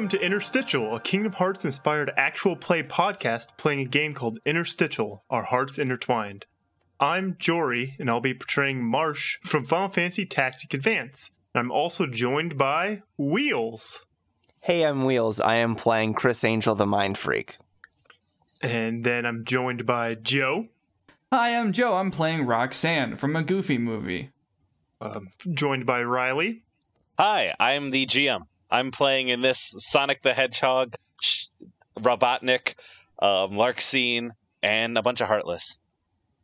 Welcome to Interstitial, a Kingdom Hearts inspired actual play podcast playing a game called Interstitial Our Hearts Intertwined. I'm Jory, and I'll be portraying Marsh from Final Fantasy Tactic Advance. I'm also joined by Wheels. Hey, I'm Wheels. I am playing Criss Angel, the Mind Freak. And then I'm joined by Joe. Hi, I'm Joe. I'm playing Roxanne from a Goofy movie. Um, joined by Riley. Hi, I'm the GM. I'm playing in this Sonic the Hedgehog, Sh- Robotnik, um, Larxene, and a bunch of Heartless.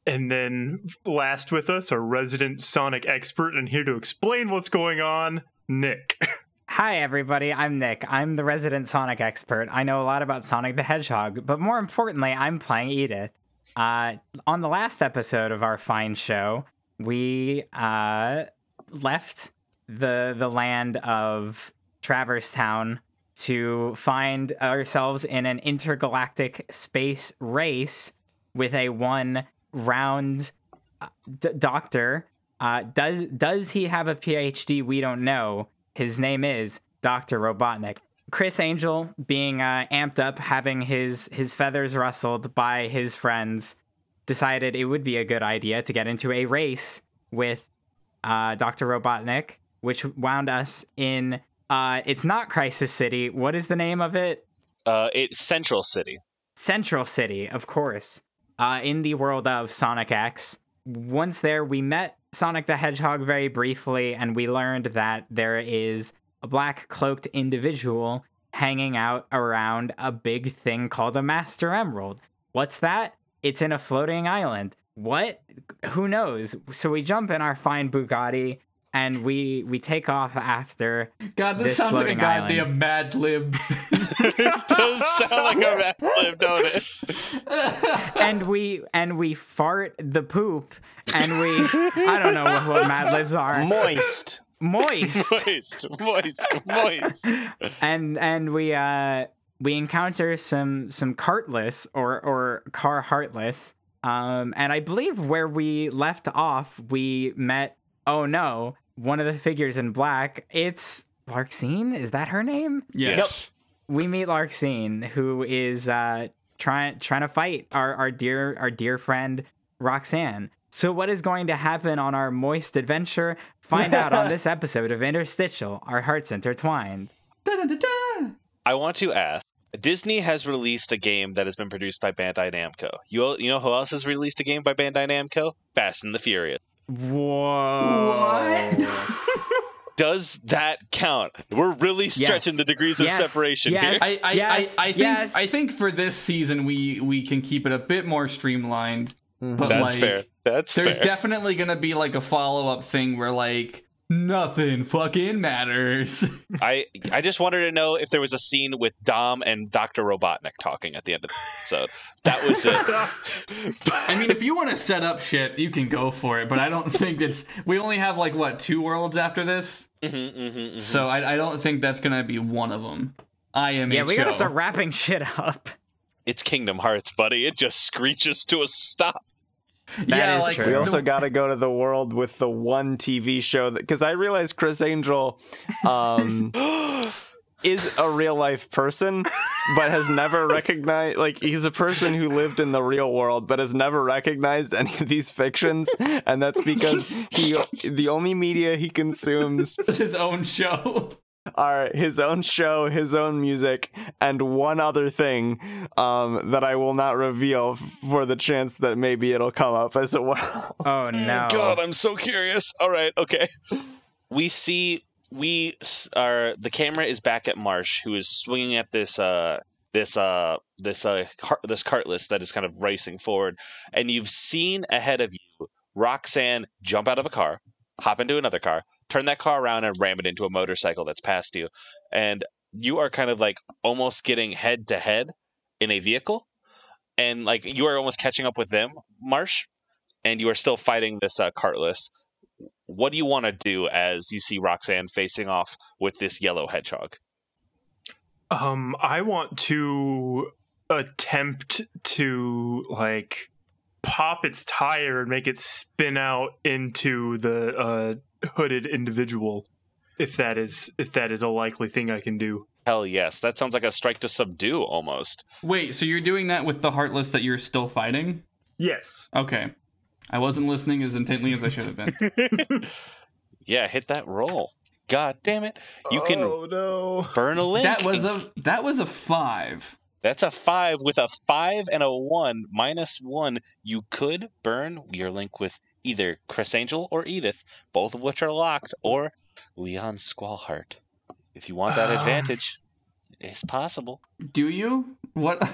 And then last with us, our resident Sonic expert, and here to explain what's going on, Nick. Hi, everybody. I'm Nick. I'm the resident Sonic expert. I know a lot about Sonic the Hedgehog, but more importantly, I'm playing Edith. Uh, on the last episode of our fine show, we uh, left the the land of Traverse Town to find ourselves in an intergalactic space race with a one round uh, d- doctor. Uh, does does he have a PhD? We don't know. His name is Doctor Robotnik. Criss Angel, being uh, amped up, having his his feathers rustled by his friends, decided it would be a good idea to get into a race with uh, Doctor Robotnik, which wound us in. Uh, it's not Crisis City. What is the name of it? Uh, it's Central City. Central City, of course, uh, in the world of Sonic X. Once there, we met Sonic the Hedgehog very briefly, and we learned that there is a black cloaked individual hanging out around a big thing called a Master Emerald. What's that? It's in a floating island. What? Who knows? So we jump in our fine Bugatti and we we take off after God, this, This sounds like a goddamn. Mad Lib. it does sound like a Mad Lib, don't it? and we and we fart the poop and we I don't know what, what Mad Libs are. Moist. Moist. Moist, moist, moist. and and we uh we encounter some some cartless or or car heartless um and i believe where we left off we met oh no one of the figures in black it's Larxene is that her name yes. we meet Larxene who is uh trying trying to fight our our dear our dear friend roxanne so what is going to happen on our moist adventure find out on this episode of interstitial our hearts intertwined Da-da-da-da. I want to ask. Disney has released a game that has been produced by Bandai Namco. You you know who else has released a game by Bandai Namco? Fast and the Furious. Whoa. Does that count? We're really stretching Yes. the degrees of Yes. separation Yes. here. I, I, Yes, I, I think yes. I think for this season we we can keep it a bit more streamlined. Mm-hmm. But That's like, fair. That's There's fair. definitely gonna be like a follow up thing where like nothing fucking matters. I I just wanted to know if there was a scene with Dom and Dr. Robotnik talking at the end of the episode. That was it. I mean, if you want to set up shit, you can go for it. But I don't think it's. We only have like what two worlds after this, Mhm, mhm, mhm. so I, I don't think that's gonna be one of them. I am. yeah, we gotta start wrapping shit up. It's Kingdom Hearts, buddy. It just screeches to a stop. yeah, is like true. We also got to go to the world with the one TV show because I realized Criss Angel um, is a real life person, but has never recognized like he's a person who lived in the real world, but has never recognized any of these fictions, and that's because he the only media he consumes is his own show. Are his own show, his own music, and one other thing um, that I will not reveal for the chance that maybe it'll come up as well. Oh no. God, I'm so curious. All right, okay. We see we are the camera is back at Marsh, who is swinging at this uh this uh this uh car- this cartless that is kind of racing forward, and you've seen ahead of you Roxanne jump out of a car, hop into another car, turn that car around, and ram it into a motorcycle that's past you, and you are kind of like almost getting head to head in a vehicle, and like you are almost catching up with them, Marsh and you are still fighting this uh, cartless. What do you want to do as you see Roxanne facing off with this yellow hedgehog? Um, I want to attempt to like pop its tire and make it spin out into the uh, hooded individual. if that is if that is a likely thing I can do. Hell yes. That sounds like a strike to subdue almost. Wait, so you're doing that with the heartless that you're still fighting? Yes. Okay. I wasn't listening as intently as I should have been. yeah, hit that roll. God damn it. You can Oh no. burn a link. that was a that was a five. That's a five with a five and a one minus one. You could burn your link with either Criss Angel or Edith, both of which are locked, or Leon Squallheart. If you want that Ah. advantage, it's possible. Do you? What?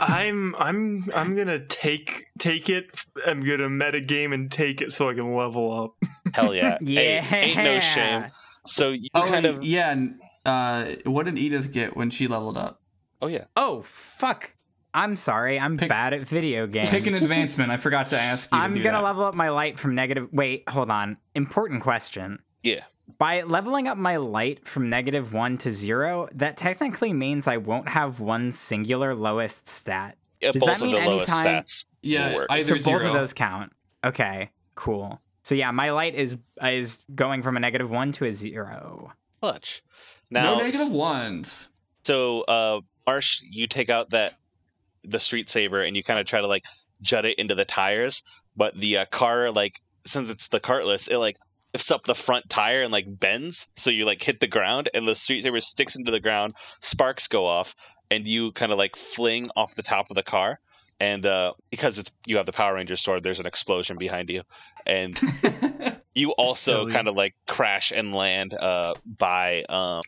I'm I'm I'm gonna take take it. I'm gonna meta game and take it so I can level up. Hell yeah. Yeah. Hey, ain't no shame. So you oh, kind of yeah. and, Uh, what did Edith get when she leveled up? Oh yeah. Oh fuck! I'm sorry. I'm Pick- bad at video games. Pick an advancement. I forgot to ask you. I'm do gonna that. level up my light from negative. Wait, hold on. Important question. Yeah. By leveling up my light from negative one to zero, that technically means I won't have one singular lowest stat. yeah Does both that of mean the lowest anytime- stats. Yeah, will work. so both zero. of those count. Okay, cool. So yeah, my light is is going from a negative one to a zero. Clutch. Now no negative ones. So, uh, Marsh, you take out that the street saber and you kind of try to like jut it into the tires, but the uh, car like since it's the cartless, it like lifts up the front tire and like bends, so you like hit the ground and the street saber sticks into the ground. Sparks go off, and you kind of like fling off the top of the car. And uh, because it's you have the Power Ranger sword, there's an explosion behind you, and you also yeah. kind of like crash and land uh, by um,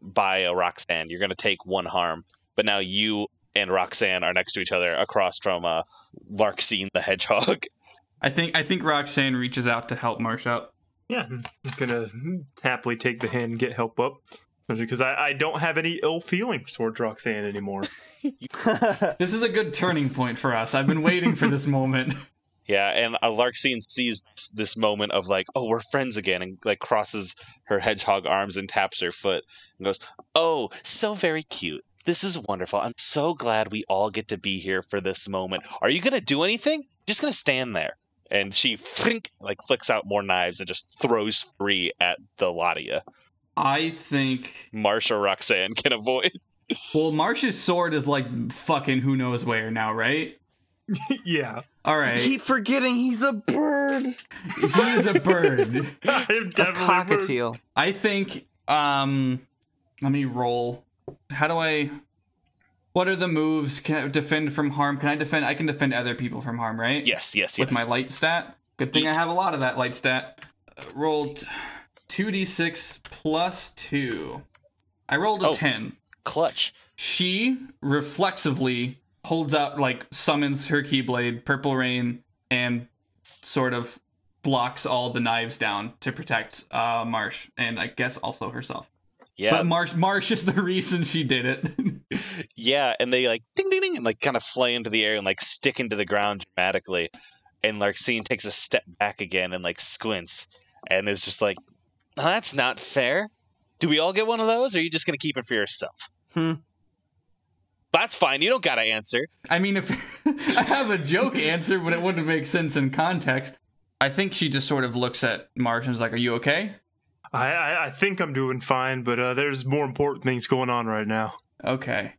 by a Roxanne. You're going to take one harm, but now you and Roxanne are next to each other across from uh, Larxene the Hedgehog. I think I think Roxanne reaches out to help Marsh up. Yeah, I'm gonna happily take the hand and get help up. Because I, I don't have any ill feelings towards Roxanne anymore. This is a good turning point for us. I've been waiting for this moment. Yeah, and uh, Larxene sees this moment of like, oh, we're friends again, and like crosses her hedgehog arms and taps her foot and goes, oh, so very cute. This is wonderful. I'm so glad we all get to be here for this moment. Are you gonna do anything? Just gonna stand there. And she flink, like flicks out more knives and just throws three at the lot of you. I think Marsha Roxanne can avoid. well Marsha's sword is like fucking who knows where now, right? yeah, All right. Keep forgetting he's a bird. he is a bird. I am definitely A definitely. cockatiel. I think um let me roll. How do I what are the moves? Can I defend from harm? Can I defend I can defend other people from harm, right? Yes, yes, yes. With my light stat. Good thing I have a lot of that light stat. Uh, rolled 2d6 plus 2. I rolled a Oh. 10. Clutch. She reflexively holds out like summons her keyblade, purple rain, and sort of blocks all the knives down to protect uh Marsh and I guess also herself. Yeah, But Marsh Marsh is the reason she did it. yeah, and they like ding ding ding and like kind of fly into the air and like stick into the ground dramatically. And Larxene takes a step back again and like squints and is just like, "Oh, "That's not fair. Do we all get one of those, or are you just gonna keep it for yourself?" Hmm. That's fine. You don't gotta answer. I mean if I have a joke answer, but it wouldn't make sense in context. I think she just sort of looks at Marsh and is like, Are you okay? I, I, I think I'm doing fine, but uh, there's more important things going on right now. Okay.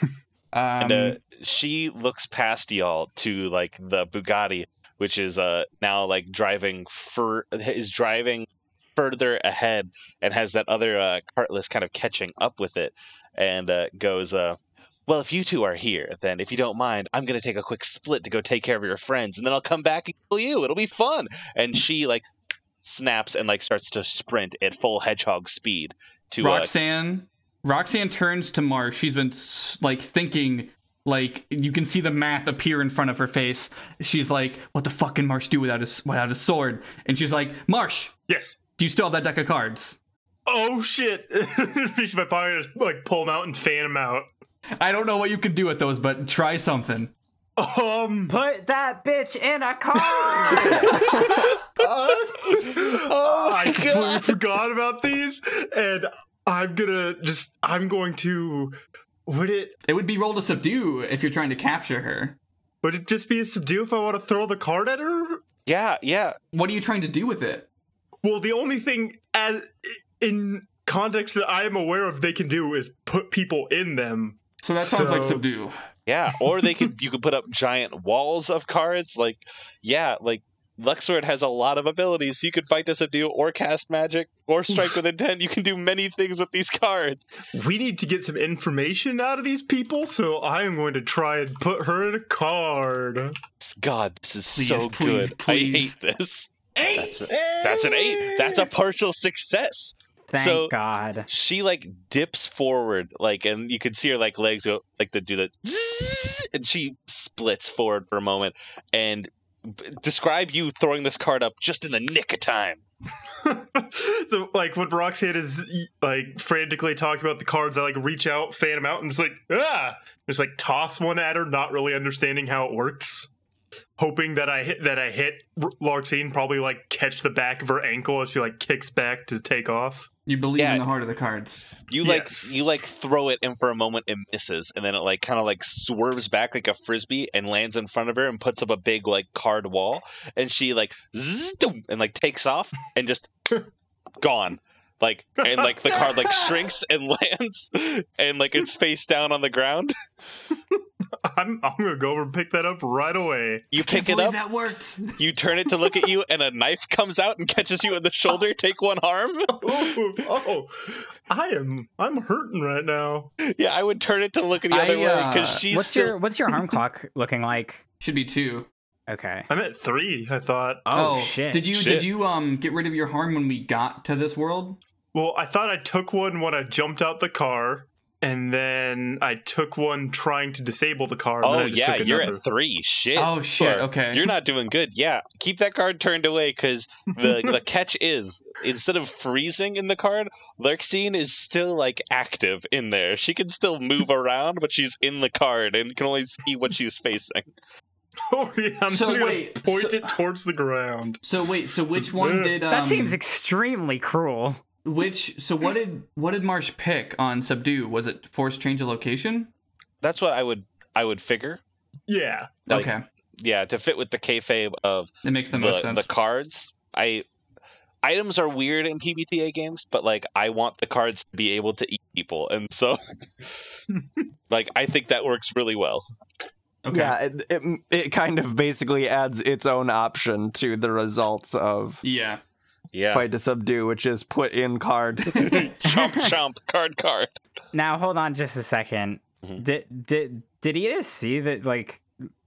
Um, and uh, she looks past y'all to like the Bugatti, which is uh now like driving fur is driving further ahead and has that other uh, cartless kind of catching up with it, and uh, goes uh. Well, if you two are here, then if you don't mind, I'm gonna take a quick split to go take care of your friends, and then I'll come back and kill you. It'll be fun. And she like snaps and like starts to sprint at full hedgehog speed to uh, Roxanne Roxanne turns to Marsh. She's been like thinking like you can see the math appear in front of her face. She's like, "What the fuck can Marsh do without his without a sword?" And she's like, "Marsh, Yes. do you still have that deck of cards?" Oh shit! Reach my pocket, just like pull them out and fan them out. I don't know what you can do with those, but try something. Um. Put that bitch in a car. oh, I completely forgot about these, and I'm gonna just. I'm going to. Would it? It would be roll to subdue if you're trying to capture her. Would it just be a subdue if I want to throw the card at her? yeah, yeah. What are you trying to do with it? Well, the only thing as in context that I am aware of they can do is put people in them. So that sounds like subdue. Yeah, or they could you could put up giant walls of cards. Like, yeah, like Luxord has a lot of abilities. You could fight to subdue, or cast magic, or strike with intent. You can do many things with these cards. We need to get some information out of these people, so I am going to try and put her in a card. God, this is Please, so please, good. please. I hate this. Eight. That's a, that's an eight. That's a partial success. Thank So- God. She like dips forward, like, and you can see her like legs go like to do the, zzz, and she splits forward for a moment. And b- describe you throwing this card up just in the nick of time. so like when Roxanne is like frantically talking about the cards, I like reach out, fan them out, and just like ah, just like toss one at her, not really understanding how it works, hoping that I hit that I hit R- Larxene, probably like catch the back of her ankle as she like kicks back to take off. You believe Yeah. in the heart of the cards. You like you like throw it, and for a moment it misses, and then it like kind of like swerves back like a frisbee and lands in front of her and puts up a big like card wall, and she like zzz, and like takes off and just gone. Like and like the card like shrinks and lands and like it's face down on the ground. I'm I'm gonna go over and pick that up right away. You Can't pick it believe up, That worked. you turn it to look at you, and a knife comes out and catches you in the shoulder. Take one harm. Oh, oh, I am I'm hurting right now. Yeah, I would turn it to look at the other I, way uh, because she's What's still. your What's your harm clock looking like? Should be two. Okay. I'm at three. I thought. Oh, shit. Did you Shit. did you um get rid of your harm when we got to this world? Well, I thought I took one when I jumped out the car, and then I took one trying to disable the car. And then Oh I just yeah, took you're another. at three. Shit. Oh shit. Or- Okay. You're not doing good. Yeah, keep that card turned away because the the catch is instead of freezing in the card, Larxene is still like active in there. She can still move around, but she's in the card and can only see what she's facing. Oh yeah, I'm So just gonna wait, point so- it towards the ground. So wait. So which one did um, that seems extremely cruel. Which? So what did what did Marsh pick on subdue? Was it force change of location? That's what I would I would figure. Yeah, Like, okay, Yeah, to fit with the kayfabe of it makes the, most sense. the cards. I items are weird in PBTA games, but like I want the cards to be able to eat people, and so like I think that works really well. okay. Yeah, it, it it kind of basically adds its own option to the results of Yeah. Yeah, fight to subdue, which is put in card. chomp chomp card card. Now hold on just a 2nd Mhm. Did did did Edith see that like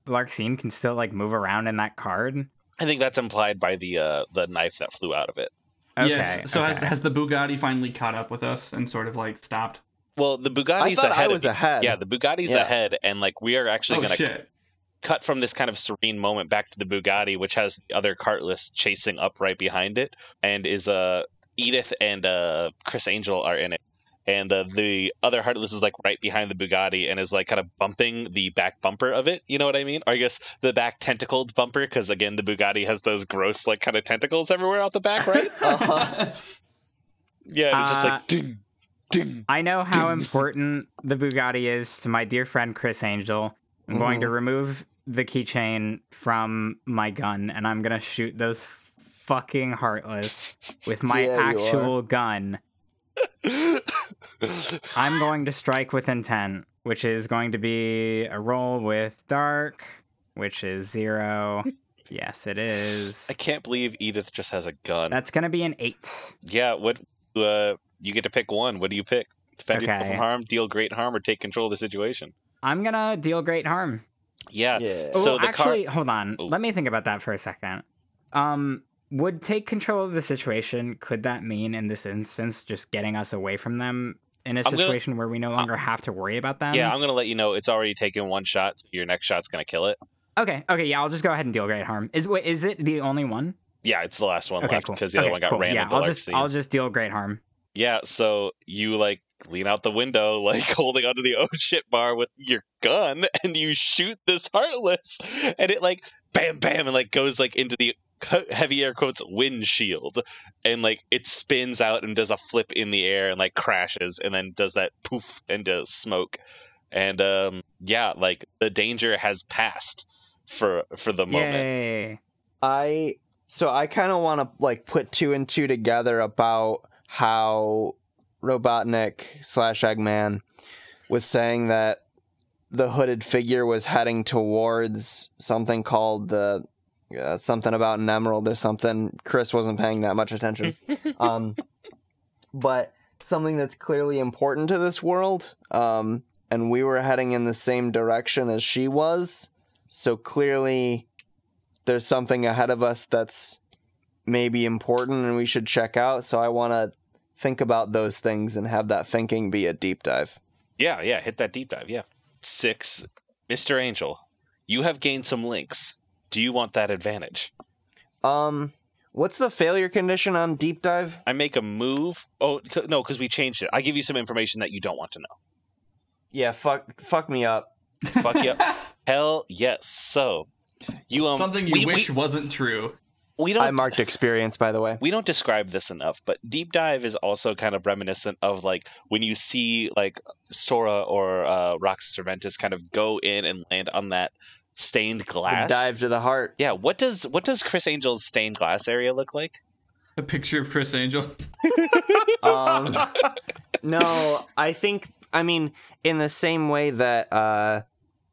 Larxene can still like move around in that card? I think that's implied by the uh the knife that flew out of it. Okay. yes. So has okay. has the Bugatti finally caught up with us and sort of like stopped? Well, the Bugatti's thought ahead. I was of, ahead. Yeah, the Bugatti's Yeah. ahead, and like we are actually Oh going to shit. Cut from this kind of serene moment back to the Bugatti, which has the other cartless chasing up right behind it, and is uh Edith and uh Criss Angel are in it. And uh, the other Heartless is like right behind the Bugatti and is like kind of bumping the back bumper of it. You know what I mean? Or I guess the back tentacled bumper, because again, the Bugatti has those gross like kind of tentacles everywhere out the back, right? Uh-huh. yeah, and it's just Uh, like ding, ding. I know how important the Bugatti is to my dear friend Criss Angel. I'm going to remove the keychain from my gun and I'm going to shoot those f- fucking heartless with my Yeah, actual gun. I'm going to strike with intent, which is going to be a roll with dark, which is zero. Yes, it is. I can't believe Edith just has a gun. That's going to be an eight. Yeah, what uh you get to pick one. What do you pick? Defend yourself from harm, deal great harm, or take control of the situation. I'm going to deal great harm. Yeah. yeah. So the car- actually, hold on. Oh. Let me think about that for a second. Um, would take control of the situation. Could that mean in this instance just getting us away from them in a gonna- situation where we no longer have to worry about them? Yeah, I'm gonna let you know it's already taken one shot, so your next shot's gonna kill it. Okay. Okay. Yeah. I'll just go ahead and deal great harm. Is wait, is it the only one? Yeah, it's the last one Okay. left Cool. because the other one got cool. ran Yeah. I'll just I'll just deal great harm. Yeah, so you like lean out the window, like holding onto the oh shit bar with your gun, and you shoot this heartless, and it like bam bam and like goes like into the heavy air quotes windshield, and like it spins out and does a flip in the air and like crashes, and then does that poof into smoke, and um yeah, like the danger has passed for for the moment. Yay! I So I kind of want to like put two and two together about how Robotnik slash Eggman was saying that the hooded figure was heading towards something called the uh, something about an emerald or something. Criss wasn't paying that much attention, um, but something that's clearly important to this world. Um, and we were heading in the same direction as she was, so clearly there's something ahead of us that's maybe important and we should check out. So I want to think about those things and have that thinking be a deep dive. Yeah, yeah, hit that deep dive. Yeah. Six, Mr. Angel, you have gained some links. Do you want that advantage? Um, what's the failure condition on deep dive? I make a move. Oh c- no, because we changed it. I give you some information that you don't want to know. Yeah, fuck, fuck me up. Fuck you. up. Hell yes. So you um Something you we, wish we, wasn't true. We don't I marked experience, by the way. we don't describe this enough, but deep dive is also kind of reminiscent of like when you see like Sora or uh, Roxas Serventus kind of go in and land on that stained The glass. dive to the heart. Yeah, what does what does Criss Angel's stained glass area look like? A picture of Criss Angel. Um, no, I think. I mean, in the same way that uh,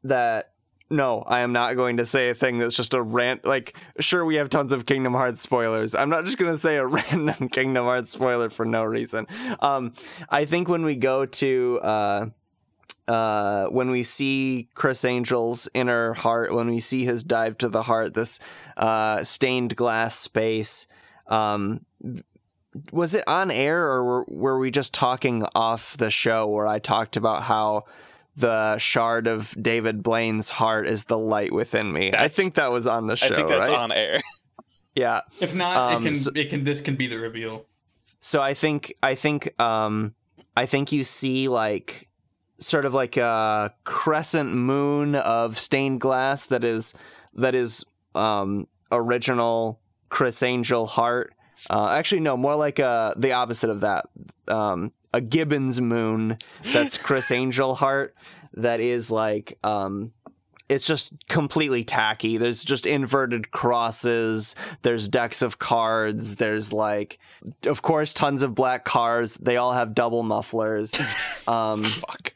that. No, I am not going to say a thing that's just a rant. Like, sure, we have tons of Kingdom Hearts spoilers. I'm not just going to say a random Kingdom Hearts spoiler for no reason. Um, I think when we go to uh, uh, when we see Criss Angel's inner heart, when we see his dive to the heart, this uh, stained glass space. Um, was it on air or were, were we just talking off the show where I talked about how the shard of David Blaine's heart is the light within me? I think that was on the show. I think that's right? on air. Yeah. If not, Um, it can so- it can this can be the reveal. So I think I think um I think you see like sort of like a crescent moon of stained glass that is that is um original Criss Angel heart. Uh, actually, no, more like uh the opposite of that. Um, a gibbous moon that's Criss Angel heart that is like um it's just completely tacky. There's just inverted crosses. There's decks of cards. There's like, of course, tons of black cars. They all have double mufflers. Um, Fuck.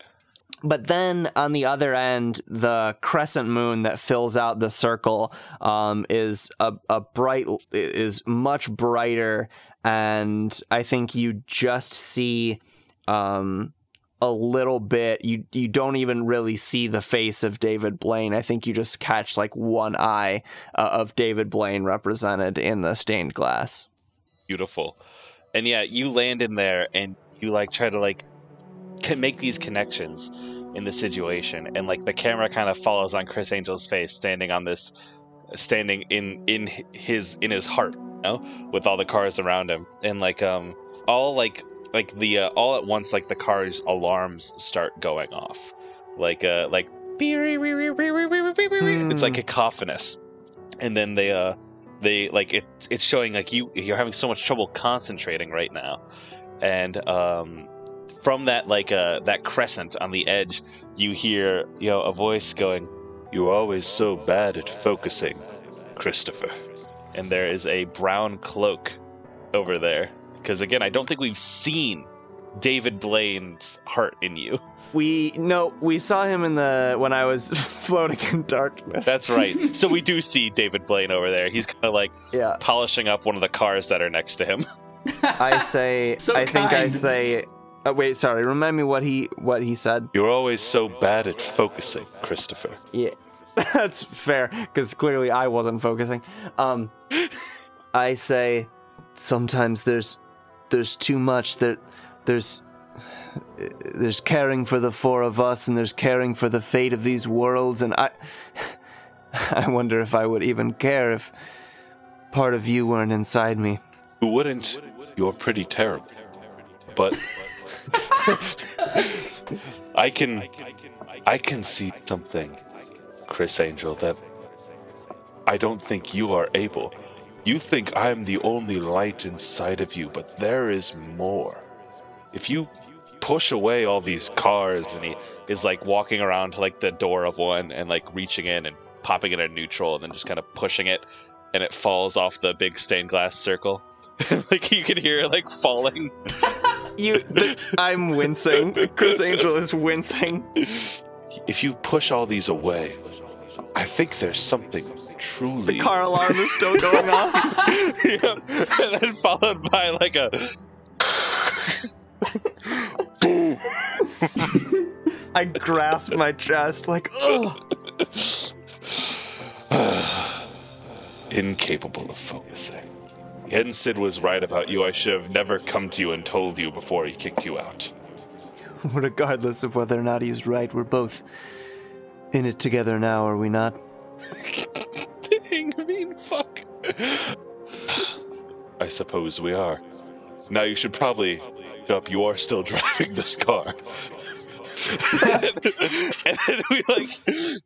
but then on the other end, the crescent moon that fills out the circle um, is a, a bright is much brighter, and I think you just see um, a little bit. You you don't even really see the face of David Blaine. I think you just catch like one eye uh, of David Blaine represented in the stained glass. Beautiful. And yeah, you land in there and you like try to like can make these connections in the situation and like the camera kind of follows on Criss Angel's face standing on this standing in in his in his heart, you know, with all the cars around him and like um all like like the uh, all at once like the cars alarms start going off. Like uh like it's like cacophonous. And then they uh they like it it's showing like you you're having so much trouble concentrating right now and um from that like uh that crescent on the edge you hear you know a voice going you're always so bad at focusing christopher and there is a brown cloak over there because again i don't think we've seen david blaine's heart in you We no, we saw him in the when I was floating in darkness. that's right so we do see david blaine over there he's kind of like yeah. polishing up one of the cars that are next to him I say, So I think I say. Uh, wait, sorry. Remind me what he what he said. You're always so bad at focusing, Christopher. Yeah, that's fair because clearly I wasn't focusing. Um, I say sometimes there's there's too much. There there's there's caring for the four of us, and there's caring for the fate of these worlds, and I I wonder if I would even care if part of you weren't inside me. You wouldn't. You're pretty terrible. But I can I can see something, Criss Angel, that I don't think you are able. You think I'm the only light inside of you, but there is more. If you push away all these cars and he is like walking around to like the door of one and like reaching in and popping it in neutral and then just kind of pushing it and it falls off the big stained glass circle. like you can hear like falling. You, the, I'm wincing. Criss Angel is wincing. If you push all these away, I think there's something truly. The car alarm is still going off. yeah. And then followed by like a I grasp my chest like, oh. incapable of focusing. Yensid was right about you. I should have never come to you and told you before he kicked you out. Regardless of whether or not he's right, we're both in it together now, are we not? thing. I mean, fuck. I suppose we are. Now you should probably up. You are still driving this car. And then we like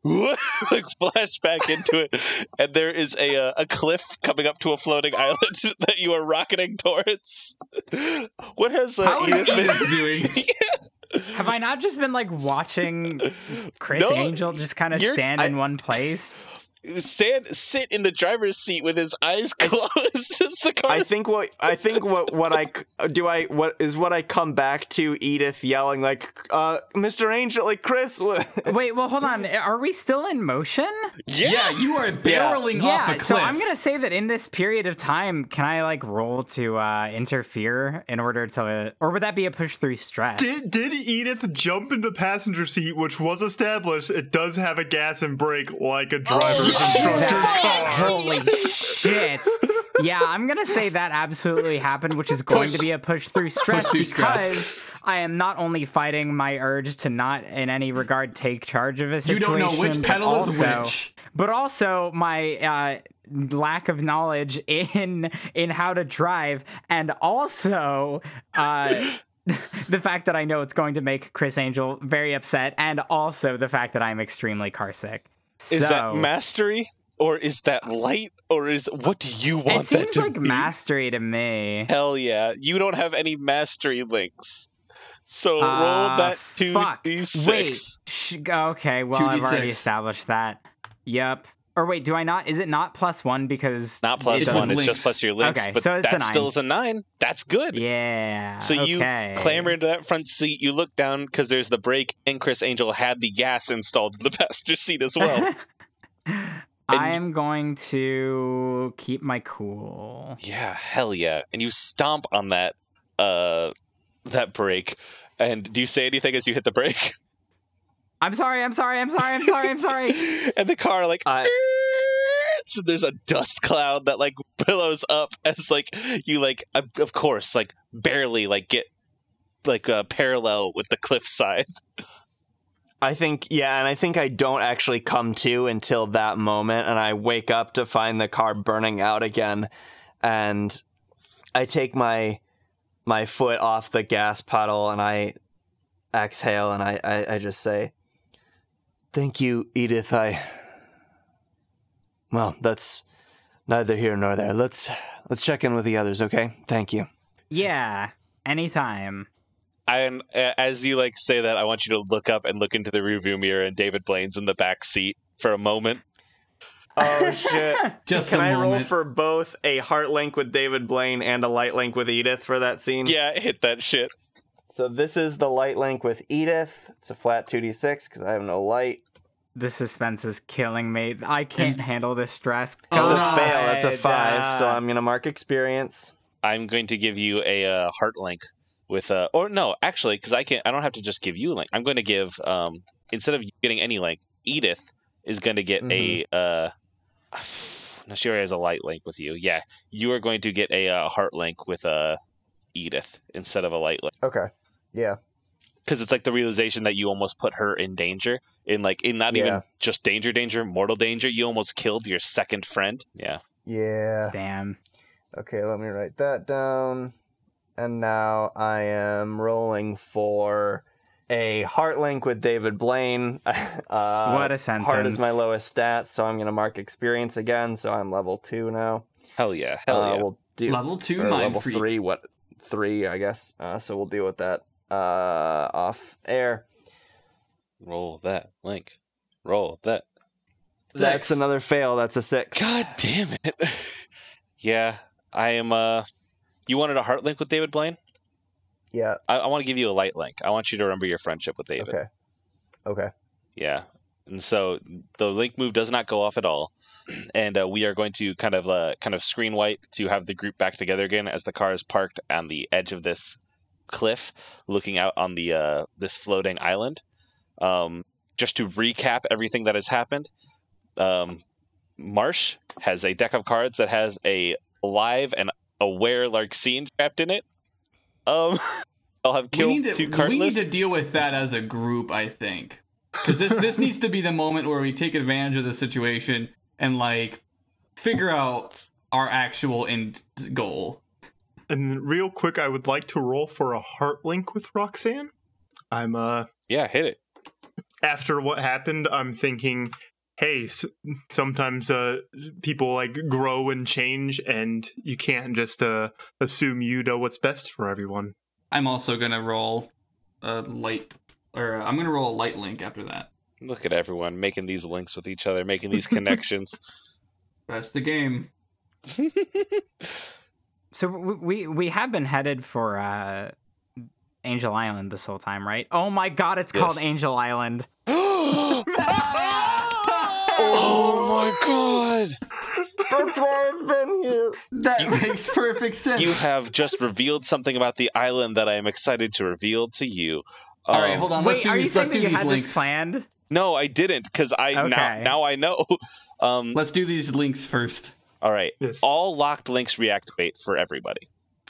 what? like flash back into it, and there is a uh, a cliff coming up to a floating island that you are rocketing towards. What has uh, How is Edith been Edith doing? Have I not just been like watching Criss No, Angel just kind of stand I- in one place? Stand sit in the driver's seat with his eyes closed as the car? I think what I think what what I c- do I what is what I come back to Edith yelling like uh Mr. Angel like Criss Wait, well, hold on. Are we still in motion? yeah. Yeah, you are barreling off a cliff. so I'm gonna say that in this period of time, can I like roll to uh interfere in order to, or would that be a push through stress? Did, did Edith jump into the passenger seat, which was established? It does have a gas and brake like a driver's instructor's car. Holy shit! Yeah, I'm gonna say that absolutely happened, which is going to be a push through stress through because stress. I am not only fighting my urge to not, in any regard, take charge of a you situation. don't know which pedal is also- which. but also my uh, lack of knowledge in in how to drive, and also uh, the fact that I know it's going to make Criss Angel very upset, and also the fact that I'm extremely car sick. Is so, that mastery or is that light or is what do you want It that seems to like be? mastery to me. Hell yeah! You don't have any mastery links, so roll Uh, that two fuck. d Wait. six. Sh- okay. Well, I've already established that. Yep. Or wait, do I not? Is it not plus one because Not plus It's one; it's just plus your links. Okay, but so it's a that nine. still is a nine. That's good. Yeah. So you okay. clamber into that front seat. You look down because there's the brake, and Criss Angel had the gas installed in the passenger seat as well. I am going to keep my cool. yeah, hell yeah! And you stomp on that uh that brake. And do you say anything as you hit the brake? I'm sorry. I'm sorry. I'm sorry. I'm sorry. I'm sorry. and the car like I- so there's a dust cloud that like billows up as like you like of of course like barely like get like uh, parallel with the cliffside. I think yeah, and I think I don't actually come to until that moment and I wake up to find the car burning out again and I take my my foot off the gas pedal and I exhale and I, I, I just say Thank you, Edith. I Well, that's neither here nor there. Let's let's check in with the others, okay? Thank you. Yeah. Anytime. And uh, as you like say that, I want you to look up and look into the rearview mirror, and David Blaine's in the back seat for a moment. Oh shit. Just Can a I roll for both a heart link with David Blaine and a light link with Edith for that scene? Yeah, hit that shit. So this is the light link with Edith. It's a flat 2d6 because I have no light. The suspense is killing me. I can't And- handle this stress. That's Oh, a fail. That's a God, five. So uh, I'm gonna mark experience. I'm going to give you a uh, heart link with uh or no, actually, because I can't. I don't have to just give you a link. I'm going to give um instead of getting any link, Edith is going to get a uh. No, she already has a light link with you. Yeah, you are going to get a uh, heart link with uh, Edith instead of a light link Okay. Yeah. because it's like the realization that you almost put her in danger in like in not even just danger, danger, mortal danger. You almost killed your second friend. Yeah, Yeah. Damn. Okay, let me write that down. And now I am rolling for a heart link with David Blaine. uh, What a sentence. Heart is my lowest stat, so I'm gonna mark experience again. So I'm level two now. hell yeah, hell uh, yeah. We'll do Level two mind level freak. three. What three? I guess. Uh, so we'll deal with that uh, off air. Roll that link. Roll that. That's Six. another fail. That's a six. God damn it. yeah, I am. uh You wanted a heart link with David Blaine? Yeah. I, I want to give you a light link. I want you to remember your friendship with David. Okay. Okay. Yeah. And so the link move does not go off at all, and uh, we are going to kind of uh, kind of screen wipe to have the group back together again as the car is parked on the edge of this cliff, looking out on the uh, this floating island. Um, just to recap everything that has happened, um, Marsh has a deck of cards that has a live and aware Larxene trapped in it. Um, I'll have We killed need, to, two we need to deal with that as a group, I think. Because this, this needs to be the moment where we take advantage of the situation and, like, figure out our actual end goal. And real quick, I would like to roll for a heart link with Roxanne. I'm uh Yeah, hit it. after what happened, I'm thinking, hey, s- sometimes uh people like grow and change, and you can't just uh assume you know what's best for everyone. I'm also going to roll a light, or uh, I'm going to roll a light link after that. Look at everyone making these links with each other, making these connections. That's the game. So we we have been headed for uh, Angel Island this whole time, right? Oh my god, it's called Angel Island. oh my god! That's why I've been here. That makes perfect sense. You have just revealed something about the island that I am excited to reveal to you. All right, Um, hold on. let's Wait, do are you these, saying that you had links. this planned? No, I didn't, because I now now I know. Um, Let's do these links first. All right, Yes. all locked links reactivate for everybody.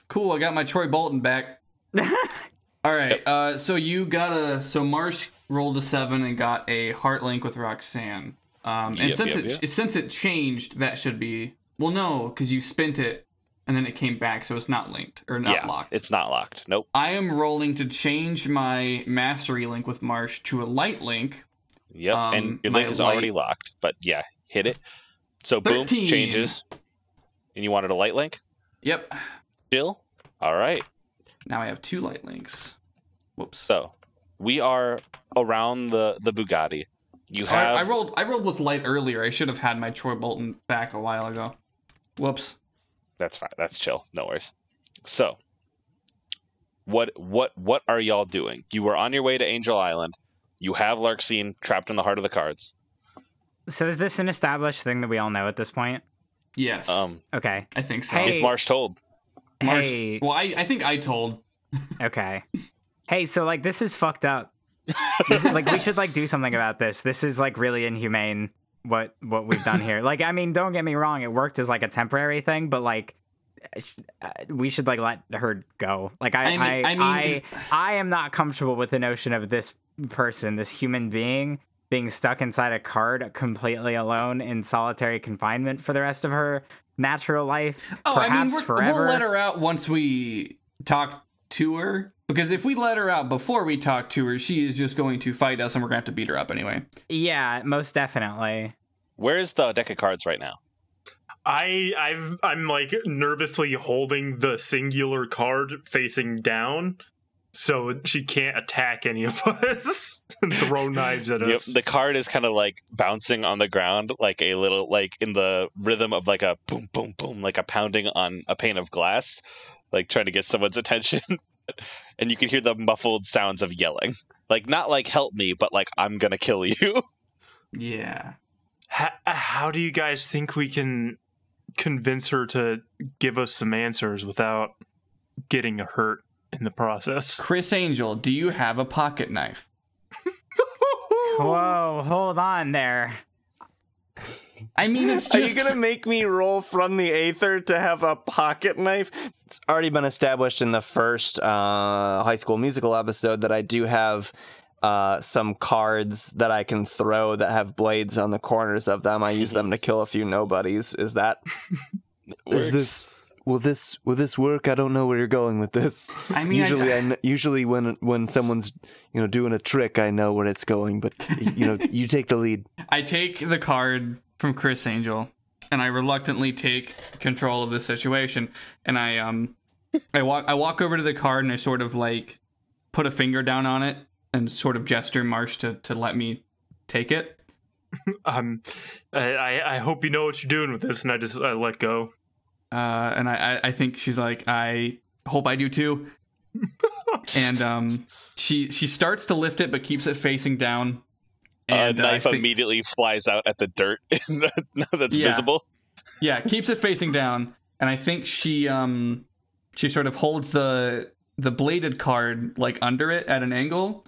Cool, I got my Troy Bolton back. All right, uh, so you got a so Marsh rolled a seven and got a heart link with Roxanne. Um, and Yep, since yep, it yep. since it changed, that should be well, no, because you spent it and then it came back, so it's not linked or not yeah, locked. it's not locked. Nope. I am rolling to change my mastery link with Marsh to a light link. Yep, Um, and your link is already locked. But yeah, hit it. So boom, changes. And you wanted a light link? Yep. Still? All right. Now I have two light links. Whoops. So we are around the the Bugatti. You I, have I rolled. I rolled with light earlier. I should have had my Troy Bolton back a while ago. Whoops. that's fine. That's chill. No worries. So what what what are y'all doing? You were on your way to Angel Island. You have Larxene trapped in the heart of the cards. So is this an established thing that we all know at this point? Yes. Um, Okay. I think so. Hey. if Marsh told, Marsh- Hey. Well, I, I think I told. Okay. Hey, so like this is fucked up. This is, like we should like do something about this. This is like really inhumane what what we've done here. Like I mean, don't get me wrong, it worked as like a temporary thing, but like uh, we should like let her go. Like I I mean- I I mean, I, I am not comfortable with the notion of this person, this human being being stuck inside a card completely alone in solitary confinement for the rest of her natural life, Oh, I mean, perhaps we're, forever. we'll let her out once we talk to her. Because if we let her out before we talk to her, she is just going to fight us, and we're going to have to beat her up anyway. yeah, most definitely. where is the deck of cards right now? I I've I'm like nervously holding the singular card facing down so she can't attack any of us and throw knives at Yep, us. the card is kind of like bouncing on the ground, like a little, like in the rhythm of like a boom, boom, boom, like a pounding on a pane of glass, like trying to get someone's attention. and you can hear the muffled sounds of yelling, like not like "help me," but like "I'm gonna kill you." Yeah. How, how do you guys think we can convince her to give us some answers without getting hurt in the process? Chris Angel, do you have a pocket knife? Whoa, hold on there. I mean, it's Are just. you gonna make me roll from the Aether to have a pocket knife? It's already been established in the first uh, High School Musical episode that I do have uh, some cards that I can throw that have blades on the corners of them. I use them to kill a few nobodies. Is that? is this? Will this will this work? I don't know where you're going with this. I mean, usually, I, I, usually when when someone's you know doing a trick, I know where it's going. But you know, you take the lead. I take the card from Criss Angel, and I reluctantly take control of the situation. And I um, I walk I walk over to the card and I sort of like put a finger down on it and sort of gesture Marsh to to let me take it. Um, I, I I hope you know what you're doing with this, and I just I let go. Uh, and I, I, think she's like, I hope I do too. and um, she she starts to lift it, but keeps it facing down. A And uh, knife think- immediately flies out at the dirt that's Yeah. visible. yeah, keeps it facing down, and I think she um she sort of holds the the bladed card like under it at an angle,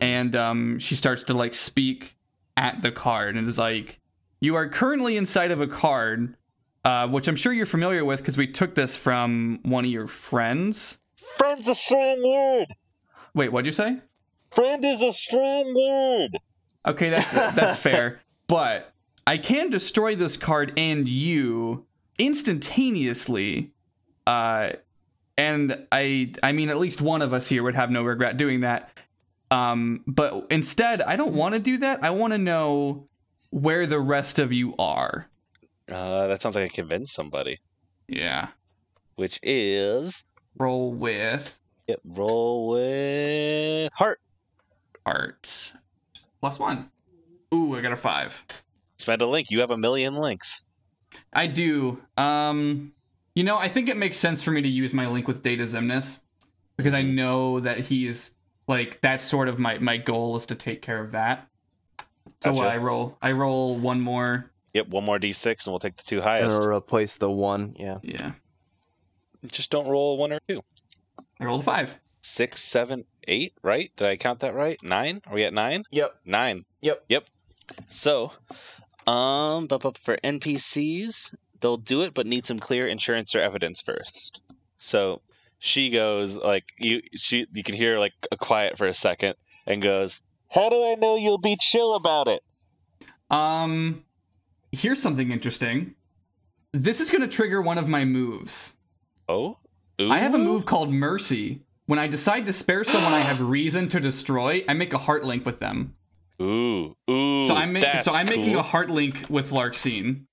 and um she starts to like speak at the card and is like, "You are currently inside of a card, uh, which I'm sure you're familiar with because we took this from one of your friends." Friend's a strong word. Wait, what'd you say? Friend is a strong word. Okay, that's that's fair. But I can destroy this card and you instantaneously. Uh and I I mean at least one of us here would have no regret doing that. Um but instead, I don't want to do that. I want to know where the rest of you are. Uh, that sounds like I convinced somebody. Yeah. Which is Roll with yep, roll with heart. Heart. Plus 1. Ooh, I got a 5. Spend a link. You have a million links. I do. Um, you know, I think it makes sense for me to use my link with Data Zimnus because I know that he's like that's sort of my my goal is to take care of that. So Gotcha. I roll. I roll one more. Yep, one more d6 and we'll take the two highest. Gonna replace the one. Yeah. Yeah, Just don't roll one or two. I rolled a five. Six, seven, eight, right? Did I count that right? Nine? Are we at nine? Yep. Nine. Yep. Yep. So, um, but, but for NPCs, they'll do it, but need some clear insurance or evidence first. So she goes like you. She you can hear like a quiet for a second and goes, "How do I know you'll be chill about it?" Um, here's something interesting. This is going to trigger one of my moves. Oh, Ooh. I have a move called Mercy. When I decide to spare someone I have reason to destroy, I make a heart link with them. Ooh, ooh. So I'm ma- so I'm making cool. a heart link with Larxene.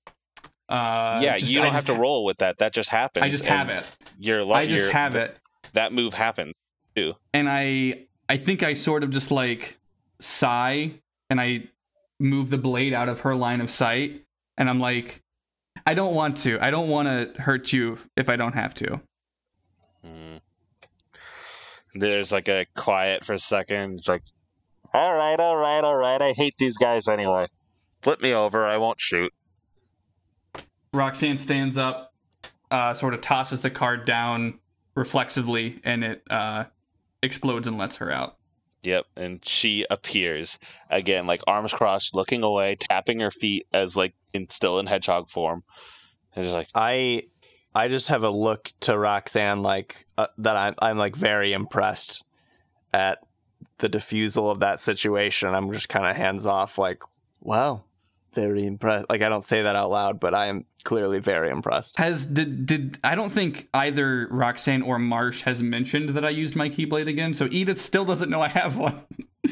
Uh, yeah, just- you don't have just to roll with that. That just happens. I just have it. Your, li- I just your- have th- it, That move happened. Too. And I I think I sort of just like sigh, and I move the blade out of her line of sight, and I'm like, I don't want to. I don't want to hurt you if I don't have to. Hmm. There's like a quiet for a second. It's like, all right, all right, all right. I hate these guys anyway. Flip me over. I won't shoot. Roxanne stands up, uh, sort of tosses the card down reflexively, and it uh, explodes and lets her out. Yep, and she appears again, like arms crossed, looking away, tapping her feet as like in still in hedgehog form. And just like, I I just have a look to Roxanne like uh, that I'm I'm like very impressed at the diffusal of that situation. I'm just kind of hands off like wow, very impressed. Like I don't say that out loud, but I am clearly very impressed. Has did did I don't think either Roxanne or Marsh has mentioned that I used my keyblade again, so Edith still doesn't know I have one,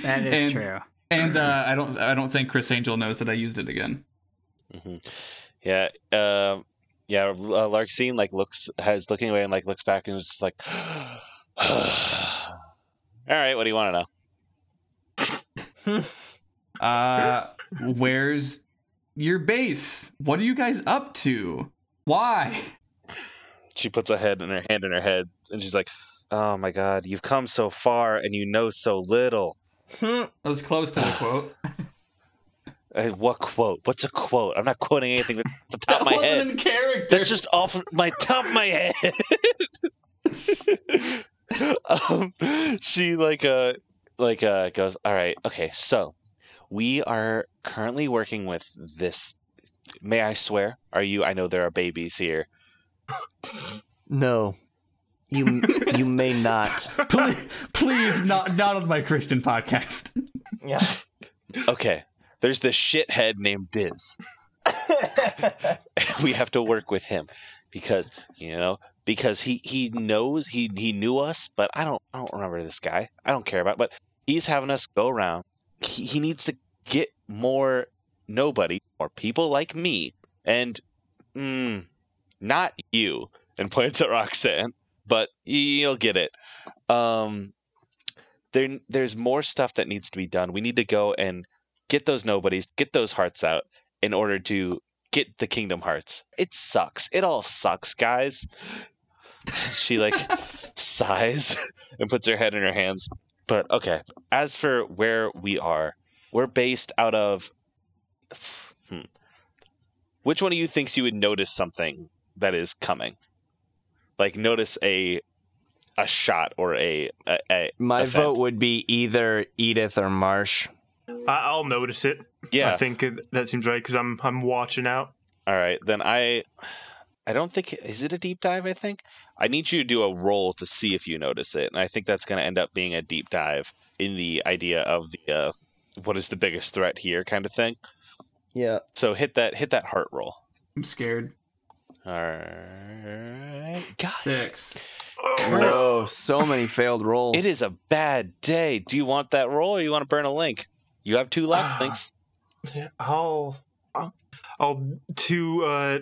That is And- true. and uh, I don't I don't think Criss Angel knows that I used it again. mhm. yeah, um, yeah. Uh, Larxene like looks has looking away and like looks back and is just like, all right, what do you want to know? Uh, where's your base? What are you guys up to? Why? she puts a head in her hand in her head and she's like oh my god you've come so far and you know so little That was close to the quote. Uh, what quote what's a quote i'm not quoting anything at the top that of my wasn't head in character. that's just off my top of my head um, she like uh like uh goes all right okay so we are currently working with this may i swear are you i know there are babies here No, you you may not. please, please, not not on my Christian podcast. Yeah. okay there's this shithead named diz we have to work with him because you know because he he knows he he knew us but i don't i don't remember this guy i don't care about it, but he's having us go around he, he needs to get more nobody or people like me and mm, not you and points at roxanne but you'll get it um there there's more stuff that needs to be done we need to go and get those nobodies, get those hearts out in order to get the kingdom hearts. It sucks. It all sucks, guys. she like sighs and puts her head in her hands. But okay, as for where we are, we're based out of. Hmm. Which one of you thinks you would notice something that is coming? Like notice a a shot or a, a, a My event. vote would be either Edith or Marsh. I- I'll notice it. Yeah. I think that seems right because I'm I'm watching out. All right, then I I don't think is it a deep dive, I think. I need you to do a roll to see if you notice it. And I think that's going to end up being a deep dive in the idea of the uh what is the biggest threat here kind of thing. Yeah. So hit that hit that heart roll. I'm scared. All right. God, Six. No, so many failed rolls. it is a bad day. Do you want that roll or you want to burn a link? You have two left, links. Yeah, I'll, I'll, I'll to uh,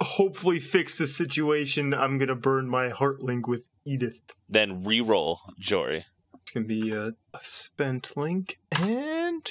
hopefully fix the situation. I'm gonna burn my heart link with Edith. Then re-roll, Jory. It's gonna be a, a spent link and.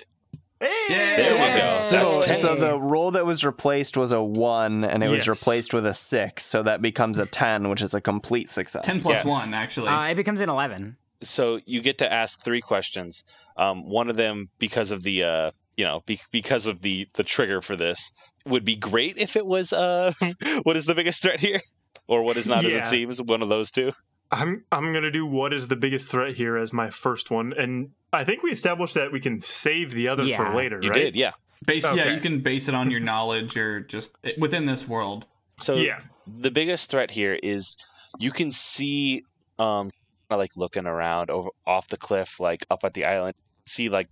Hey! There we go. So, That's so the roll that was replaced was a one, and it was replaced with a six, so that becomes a ten, which is a complete success. Ten plus Yeah. one, actually. Uh, it becomes an 11. so you get to ask three questions. Um, one of them, because of the, uh, you know, be- because of the the trigger for this, would be great if it was, uh, what is the biggest threat here, or what is not as it seems. One of those two. I'm I'm gonna do what is the biggest threat here as my first one, and I think we established that we can save the other Yeah. for later, You right? did, yeah. Base, yeah, you can base it on your knowledge or just within this world. So Yeah. the biggest threat here is you can see, um, like looking around over off the cliff, like up at the island, see like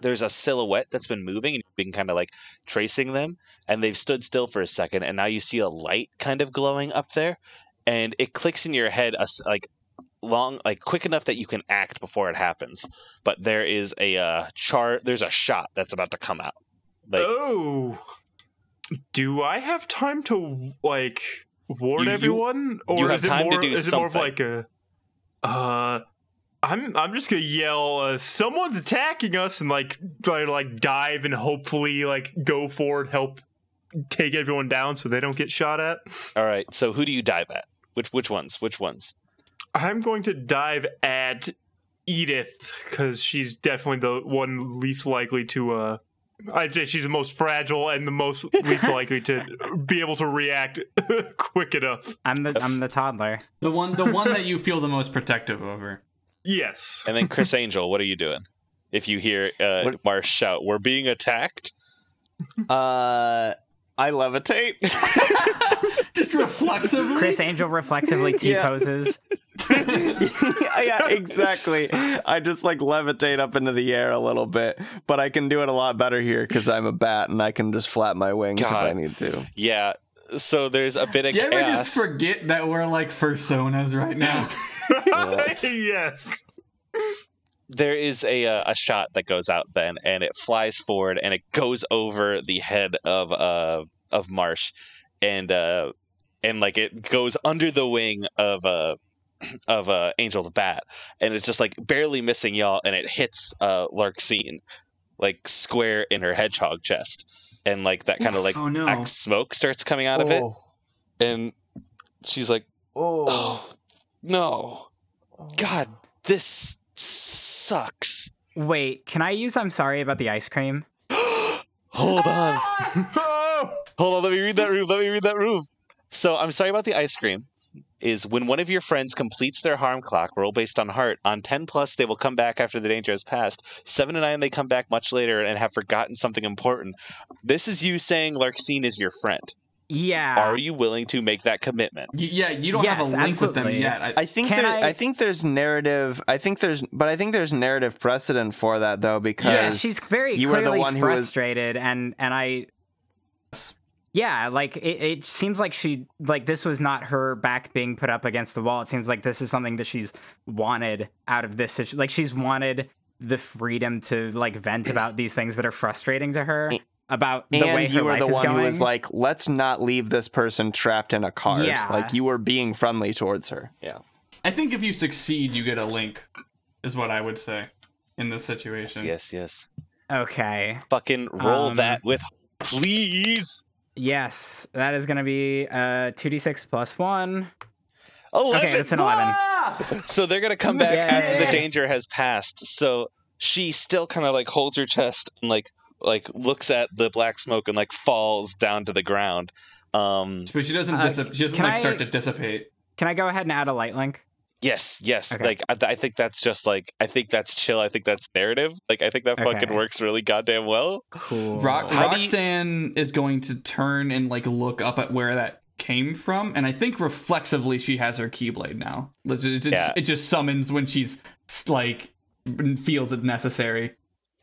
there's a silhouette that's been moving and you've been kind of like tracing them and they've stood still for a second and now you see a light kind of glowing up there and it clicks in your head a like long like quick enough that you can act before it happens but there is a uh char there's a shot that's about to come out like oh, do I have time to like warn You- everyone, or you is it more? is it more of like a? Uh, I'm I'm just gonna yell. Uh, Someone's attacking us, and like try to like dive and hopefully like go forward, help take everyone down so they don't get shot at. all right so who do you dive at which which ones which ones I'm going to dive at Edith because she's definitely the one least likely to. uh I'd say she's the most fragile and the most least likely to be able to react quick enough. I'm the I'm the toddler. The one, the one that you feel the most protective over. Yes. And then Criss Angel, what are you doing? If you hear uh, What- Marsh shout, "We're being attacked!" Uh, I levitate. Just reflexively. Criss Angel reflexively T Yeah. poses. yeah, exactly. I just like levitate up into the air a little bit, but I can do it a lot better here because I'm a bat and I can just flap my wings if I need to. Yeah. So there's a bit of Do you ever chaos. just forget that we're like personas right now? yes. there is a uh, a shot that goes out then, and it flies forward, and it goes over the head of uh of Marsh, and uh and like it goes under the wing of uh of uh Angel the Bat, and it's just like barely missing y'all, and it hits uh Larxene like square in her hedgehog chest, and like that kind of like oh no. black smoke starts coming out of it, and she's like, "Oh no, God, oh. this sucks." Wait, can I use I'm sorry about the ice cream? Hold on, Oh! hold on. Let me read that room. Let me read that room. So I'm sorry about the ice cream. Is when one of your friends completes their harm clock roll based on heart. On 10 plus, they will come back after the danger has passed. 7 to 9, they come back much later and have forgotten something important. This is you saying Larxene is your friend. Yeah. Are you willing to make that commitment? Y- yeah, you don't have a Yes, link with them yet. I, I think there, I- I... think there's narrative. I think there's, but I think there's narrative precedent for that though because yeah, she's very you were the clearly one who was- frustrated, and and I. Yeah, like it, it seems like she like this was not her back being put up against the wall. It seems like this is something that she's wanted out of this situation. Like she's wanted the freedom to like vent about these things that are frustrating to her mm. About the way and her you were the one going. who was like, let's not leave this person trapped in a card. Yeah. Like you were being friendly towards her. Yeah. I think if you succeed, you get a link, is what I would say in this situation. Yes, yes. yes. Okay. Fucking roll Um, that with, please. Yes, that is going to be uh 2d6 plus 1. Eleven. Okay, that's an 11. So they're gonna come back after the danger has passed. So she still kind of like holds her chest and like like looks at the black smoke and like falls down to the ground. Um, But she doesn't Uh. She doesn't can like start to dissipate. Can I go ahead and add a light link? yes, yes. Okay. Like I, I think that's just like I think that's chill. I think that's narrative. Like I think that fucking works really goddamn well. Cool. Rock, How do you- Roxanne is going to turn and like look up at where that came from, and I think reflexively she has her keyblade now. It just, Yeah. it just summons when she's like feels it necessary.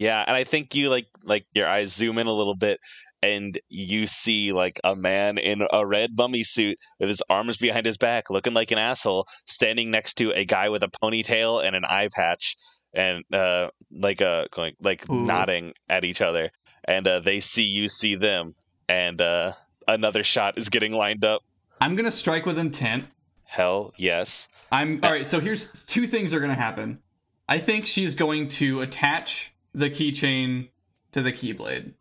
Yeah, and I think you like like your eyes zoom in a little bit and you see like a man in a red mummy suit with his arms behind his back looking like an asshole standing next to a guy with a ponytail and an eye patch and uh like uh going like Ooh. nodding at each other and uh they see you see them and uh another shot is getting lined up. I'm gonna strike with intent. Hell yes. I'm all right. So here's two things are gonna happen. I think she's going to attach the keychain to the keyblade.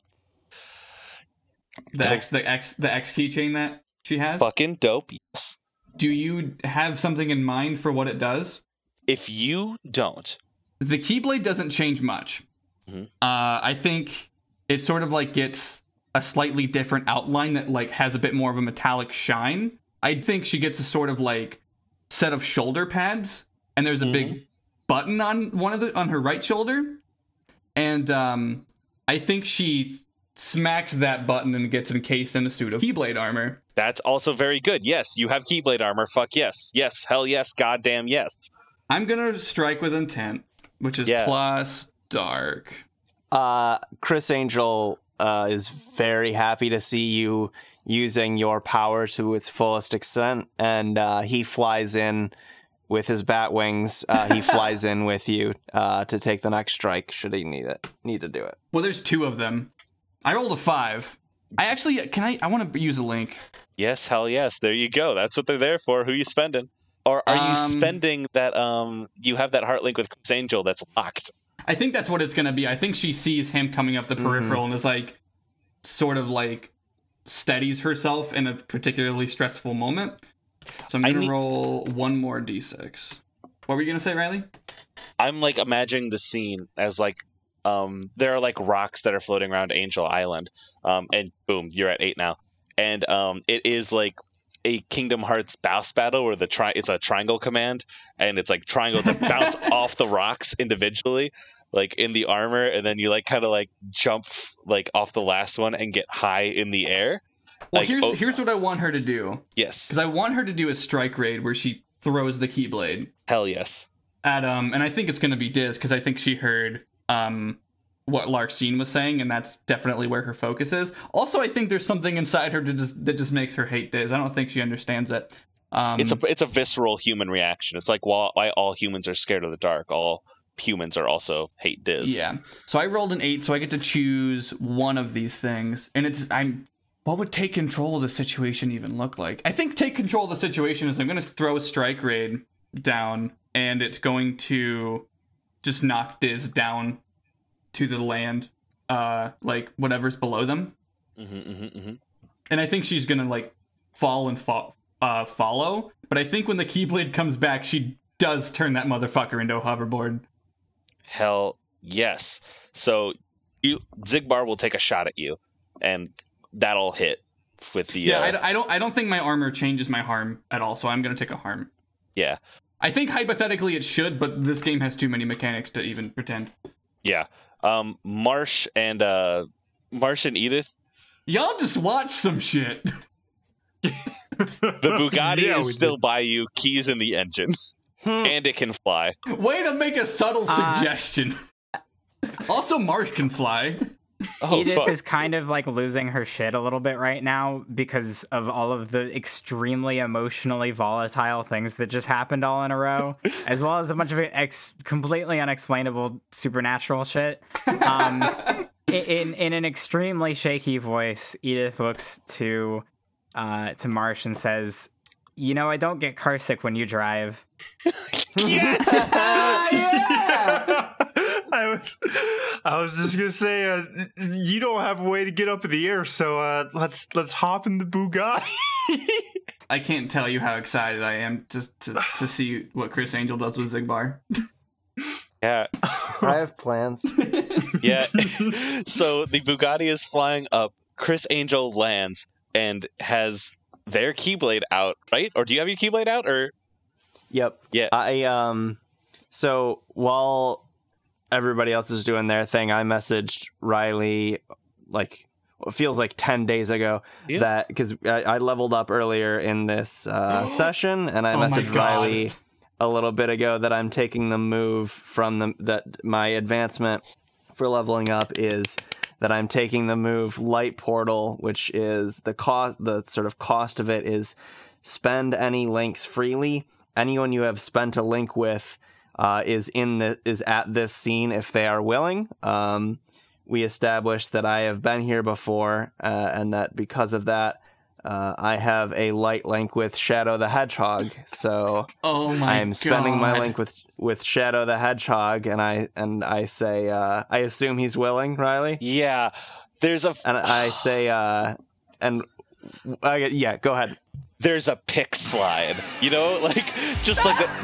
The Dope. X, the X, the X keychain that she has. Fucking dope. Yes. Do you have something in mind for what it does? If you don't, The keyblade doesn't change much. Mhm. Uh, I think it sort of like gets a slightly different outline that like has a bit more of a metallic shine. I think she gets a sort of like set of shoulder pads, and there's a big button on one of the on her right shoulder, and um, I think she smacks that button and gets encased in a suit of keyblade armor. that's also very good. Yes, you have keyblade armor. Fuck yes. Yes, hell yes, goddamn yes. I'm gonna strike with intent, which is Yeah. plus dark. Uh, Criss Angel uh, is very happy to see you using your power to its fullest extent, and uh, he flies in with his bat wings. Uh, he flies in with you uh, to take the next strike. Should he need it? Need to do it? Well, there's two of them. I rolled a five. I actually can I I want to use a link. Yes, hell yes. There you go. That's what they're there for. Who you spending? Or are you Um, spending that um you have that heart link with Criss Angel that's locked? I think that's what it's gonna be. I think she sees him coming up the peripheral and is like, sort of like, steadies herself in a particularly stressful moment. So I'm I gonna need- roll one more d6. What were you gonna say, Riley? I'm like imagining the scene as like um there are like rocks that are floating around Angel Island. Um and boom, you're at 8 now. And um it is like a Kingdom Hearts boss battle where the tri- it's a triangle command and it's like triangle to bounce off the rocks individually like in the armor and then you like kind of like jump like off the last one and get high in the air. Well, Like, here's oh- here's what I want her to do Yes. because I want her to do a strike raid where she throws the keyblade Hell yes. at um, and I think it's gonna be Diz because I think she heard um what Larxene was saying, and that's definitely where her focus is. Also, I think there's something inside her to just, that just makes her hate Diz. I don't think she understands it. Um, It's a it's a visceral human reaction. It's like why, why all humans are scared of the dark. All humans are also hate Diz. yeah. So I rolled an eight, so I get to choose one of these things, and it's I'm. What would take control of the situation even look like? I think take control of the situation is I'm going to throw a strike raid down, and it's going to just knock Diz down to the land, uh, like whatever's below them. hmm hmm hmm and I think she's gonna like fall and fo- uh, follow. But I think when the Keyblade comes back, she does turn that motherfucker into a hoverboard. Hell yes. So you Xigbar will take a shot at you, and that'll hit with the Yeah, uh, I d- I, don't. I don't think my armor changes my harm at all, so I'm gonna take a harm. yeah I think hypothetically it should, but this game has too many mechanics to even pretend. yeah. Um, Marsh and uh, Marsh and Edith. Y'all just watch some shit. The Bugatti Yeah, is still by you. Keys in the engine, Hmm. and it can fly. Way to make a subtle Uh, suggestion. also, Marsh can fly. Oh Edith fuck! is kind of like losing her shit a little bit right now because of all of the extremely emotionally volatile things that just happened all in a row, as well as a bunch of ex- completely unexplainable supernatural shit. Um, in in an extremely shaky voice, Edith looks to uh, to Marsh and says, "You know, I don't get carsick when you drive." yes. yeah, I was I was just gonna say, uh, you don't have a way to get up in the air, so uh, let's let's hop in the Bugatti. I can't tell you how excited I am to to, to see what Criss Angel does with Xigbar. Yeah, I have plans. yeah. so the Bugatti is flying up. Criss Angel lands and has their Keyblade out, right? Or do you have your Keyblade out? Or Yep. Yeah. I um so while everybody else is doing their thing, I messaged Riley like it feels like 10 days ago Yeah. that because I, I leveled up earlier in this uh, session and I Oh messaged Riley a little bit ago that I'm taking the move from the that my advancement for leveling up is that I'm taking the move light portal which is the cost the sort of cost of it is spend any links freely. Anyone you have spent a link with uh, is in the is at this scene if they are willing. Um, we established that I have been here before uh, and that because of that uh, I have a light link with Shadow the Hedgehog. So Oh my I'm spending my link with with Shadow the Hedgehog, and I and I say uh, I assume he's willing, Riley, yeah, there's a and I say uh, and uh, yeah, go ahead. There's a pick slide. You know, like just like a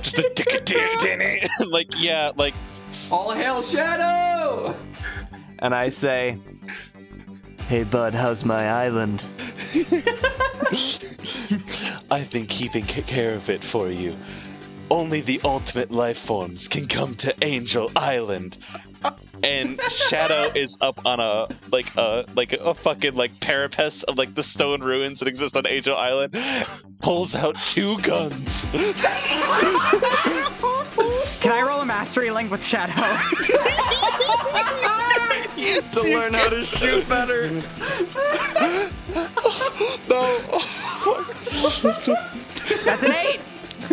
just a tick like yeah, like All hail Shadow! And I say, Hey bud, how's my island? I've been keeping care of it for you. Only the ultimate life forms can come to Angel Island. And Shadow is up on a like a like a fucking like parapet of like the stone ruins that exist on Angel Island. Pulls out two guns. Can I roll a mastery link with Shadow? To learn how to shoot better. no, That's an eight.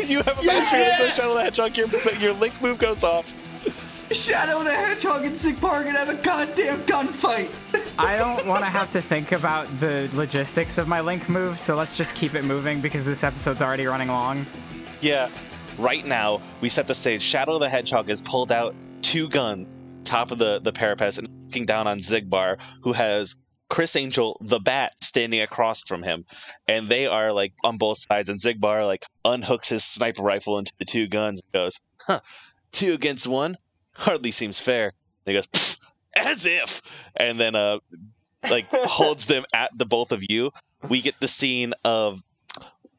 you have a mastery link with Shadow the Hedgehog. Your your link move goes off. Shadow the Hedgehog and Xigbar gonna have a goddamn gunfight! I don't want to have to think about the logistics of my link move, so let's just keep it moving because this episode's already running long. Yeah. Right now, we set the stage. Shadow the Hedgehog has pulled out two guns, top of the, the parapet, and looking down on Xigbar, who has Criss Angel, the bat, standing across from him. And they are like on both sides. And Xigbar like unhooks his sniper rifle into the two guns and goes, huh, two against one? Hardly seems fair. And he goes, as if. And then uh like holds them at the both of you. We get the scene of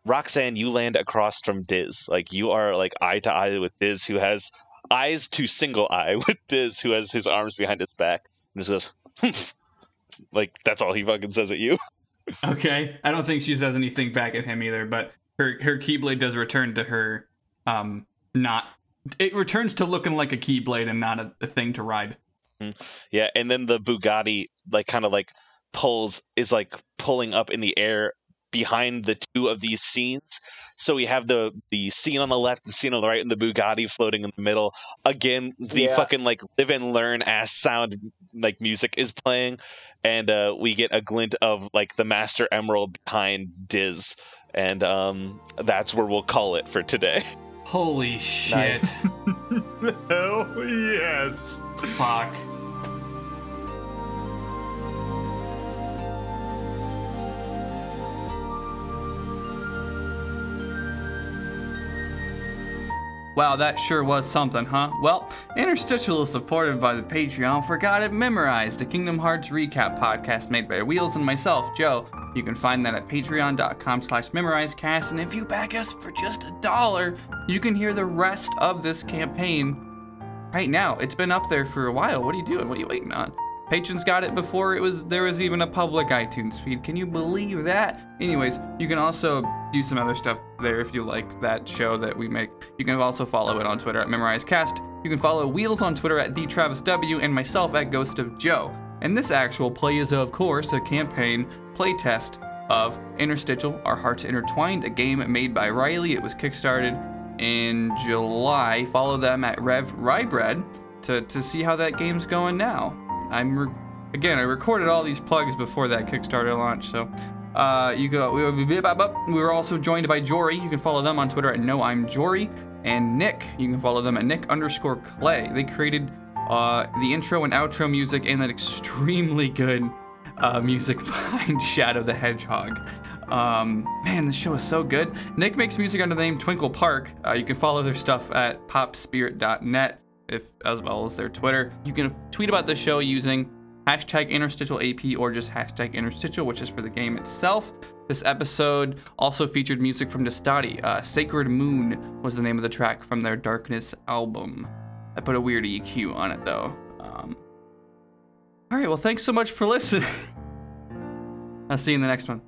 Roxanne, you land across from Diz. Like you are like eye to eye with Diz, who has eyes to single eye with Diz, who has his arms behind his back, and just goes, "Humph." like that's all he fucking says at you. Okay, I don't think she says anything back at him either, but her her keyblade does return to her. Um, not it returns to looking like a keyblade and not a, a thing to ride. Yeah, and then the Bugatti like kind of like pulls is like pulling up in the air behind the two of these scenes. So we have the the scene on the left, the scene on the right, and the Bugatti floating in the middle. Again, the Yeah. fucking like live and learn ass sound like music is playing, and uh, we get a glint of like the Master Emerald behind Diz, and um, that's where we'll call it for today. Holy shit! Nice. Hell yes. Fuck. Wow, that sure was something, huh? Well, Interstitial is supported by the Patreon for Got It Memorized, a Kingdom Hearts recap podcast made by Wheels and myself, Joe. You can find that at patreon.com slash memorizecast, and if you back us for just a dollar, you can hear the rest of this campaign right now. It's been up there for a while. What are you doing? What are you waiting on? Patrons got it before it was there was even a public iTunes feed. Can you believe that? Anyways, you can also do some other stuff there if you like that show that we make. You can also follow it on Twitter at MemorizeCast. You can follow Wheels on Twitter at TheTravisW and myself at Ghost of Joe. And this actual play is, of course, a campaign playtest of Interstitial, Our Hearts Intertwined, a game made by Riley. It was kickstarted in July. Follow them at Rev Rybread to, to see how that game's going now. I'm re- again, I recorded all these plugs before that Kickstarter launch, so Uh, you go. We were also joined by Jory. You can follow them on Twitter at No I'm Jory, and Nick. You can follow them at Nick underscore Clay. They created uh, the intro and outro music and that extremely good uh, music behind Shadow the Hedgehog. Um, man, this show is so good. Nick makes music under the name Twinkle Park. Uh, you can follow their stuff at popspirit.net, if as well as their Twitter. You can tweet about the show using hashtag interstitial AP or just hashtag interstitial, which is for the game itself. This episode also featured music from Destati. Uh, Sacred Moon was the name of the track from their Darkness album. I put a weird EQ on it though. Um, all right, well, thanks so much for listening. I'll see you in the next one.